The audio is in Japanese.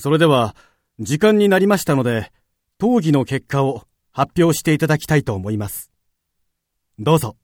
それでは、時間になりましたので、討議の結果を発表していただきたいと思います。どうぞ。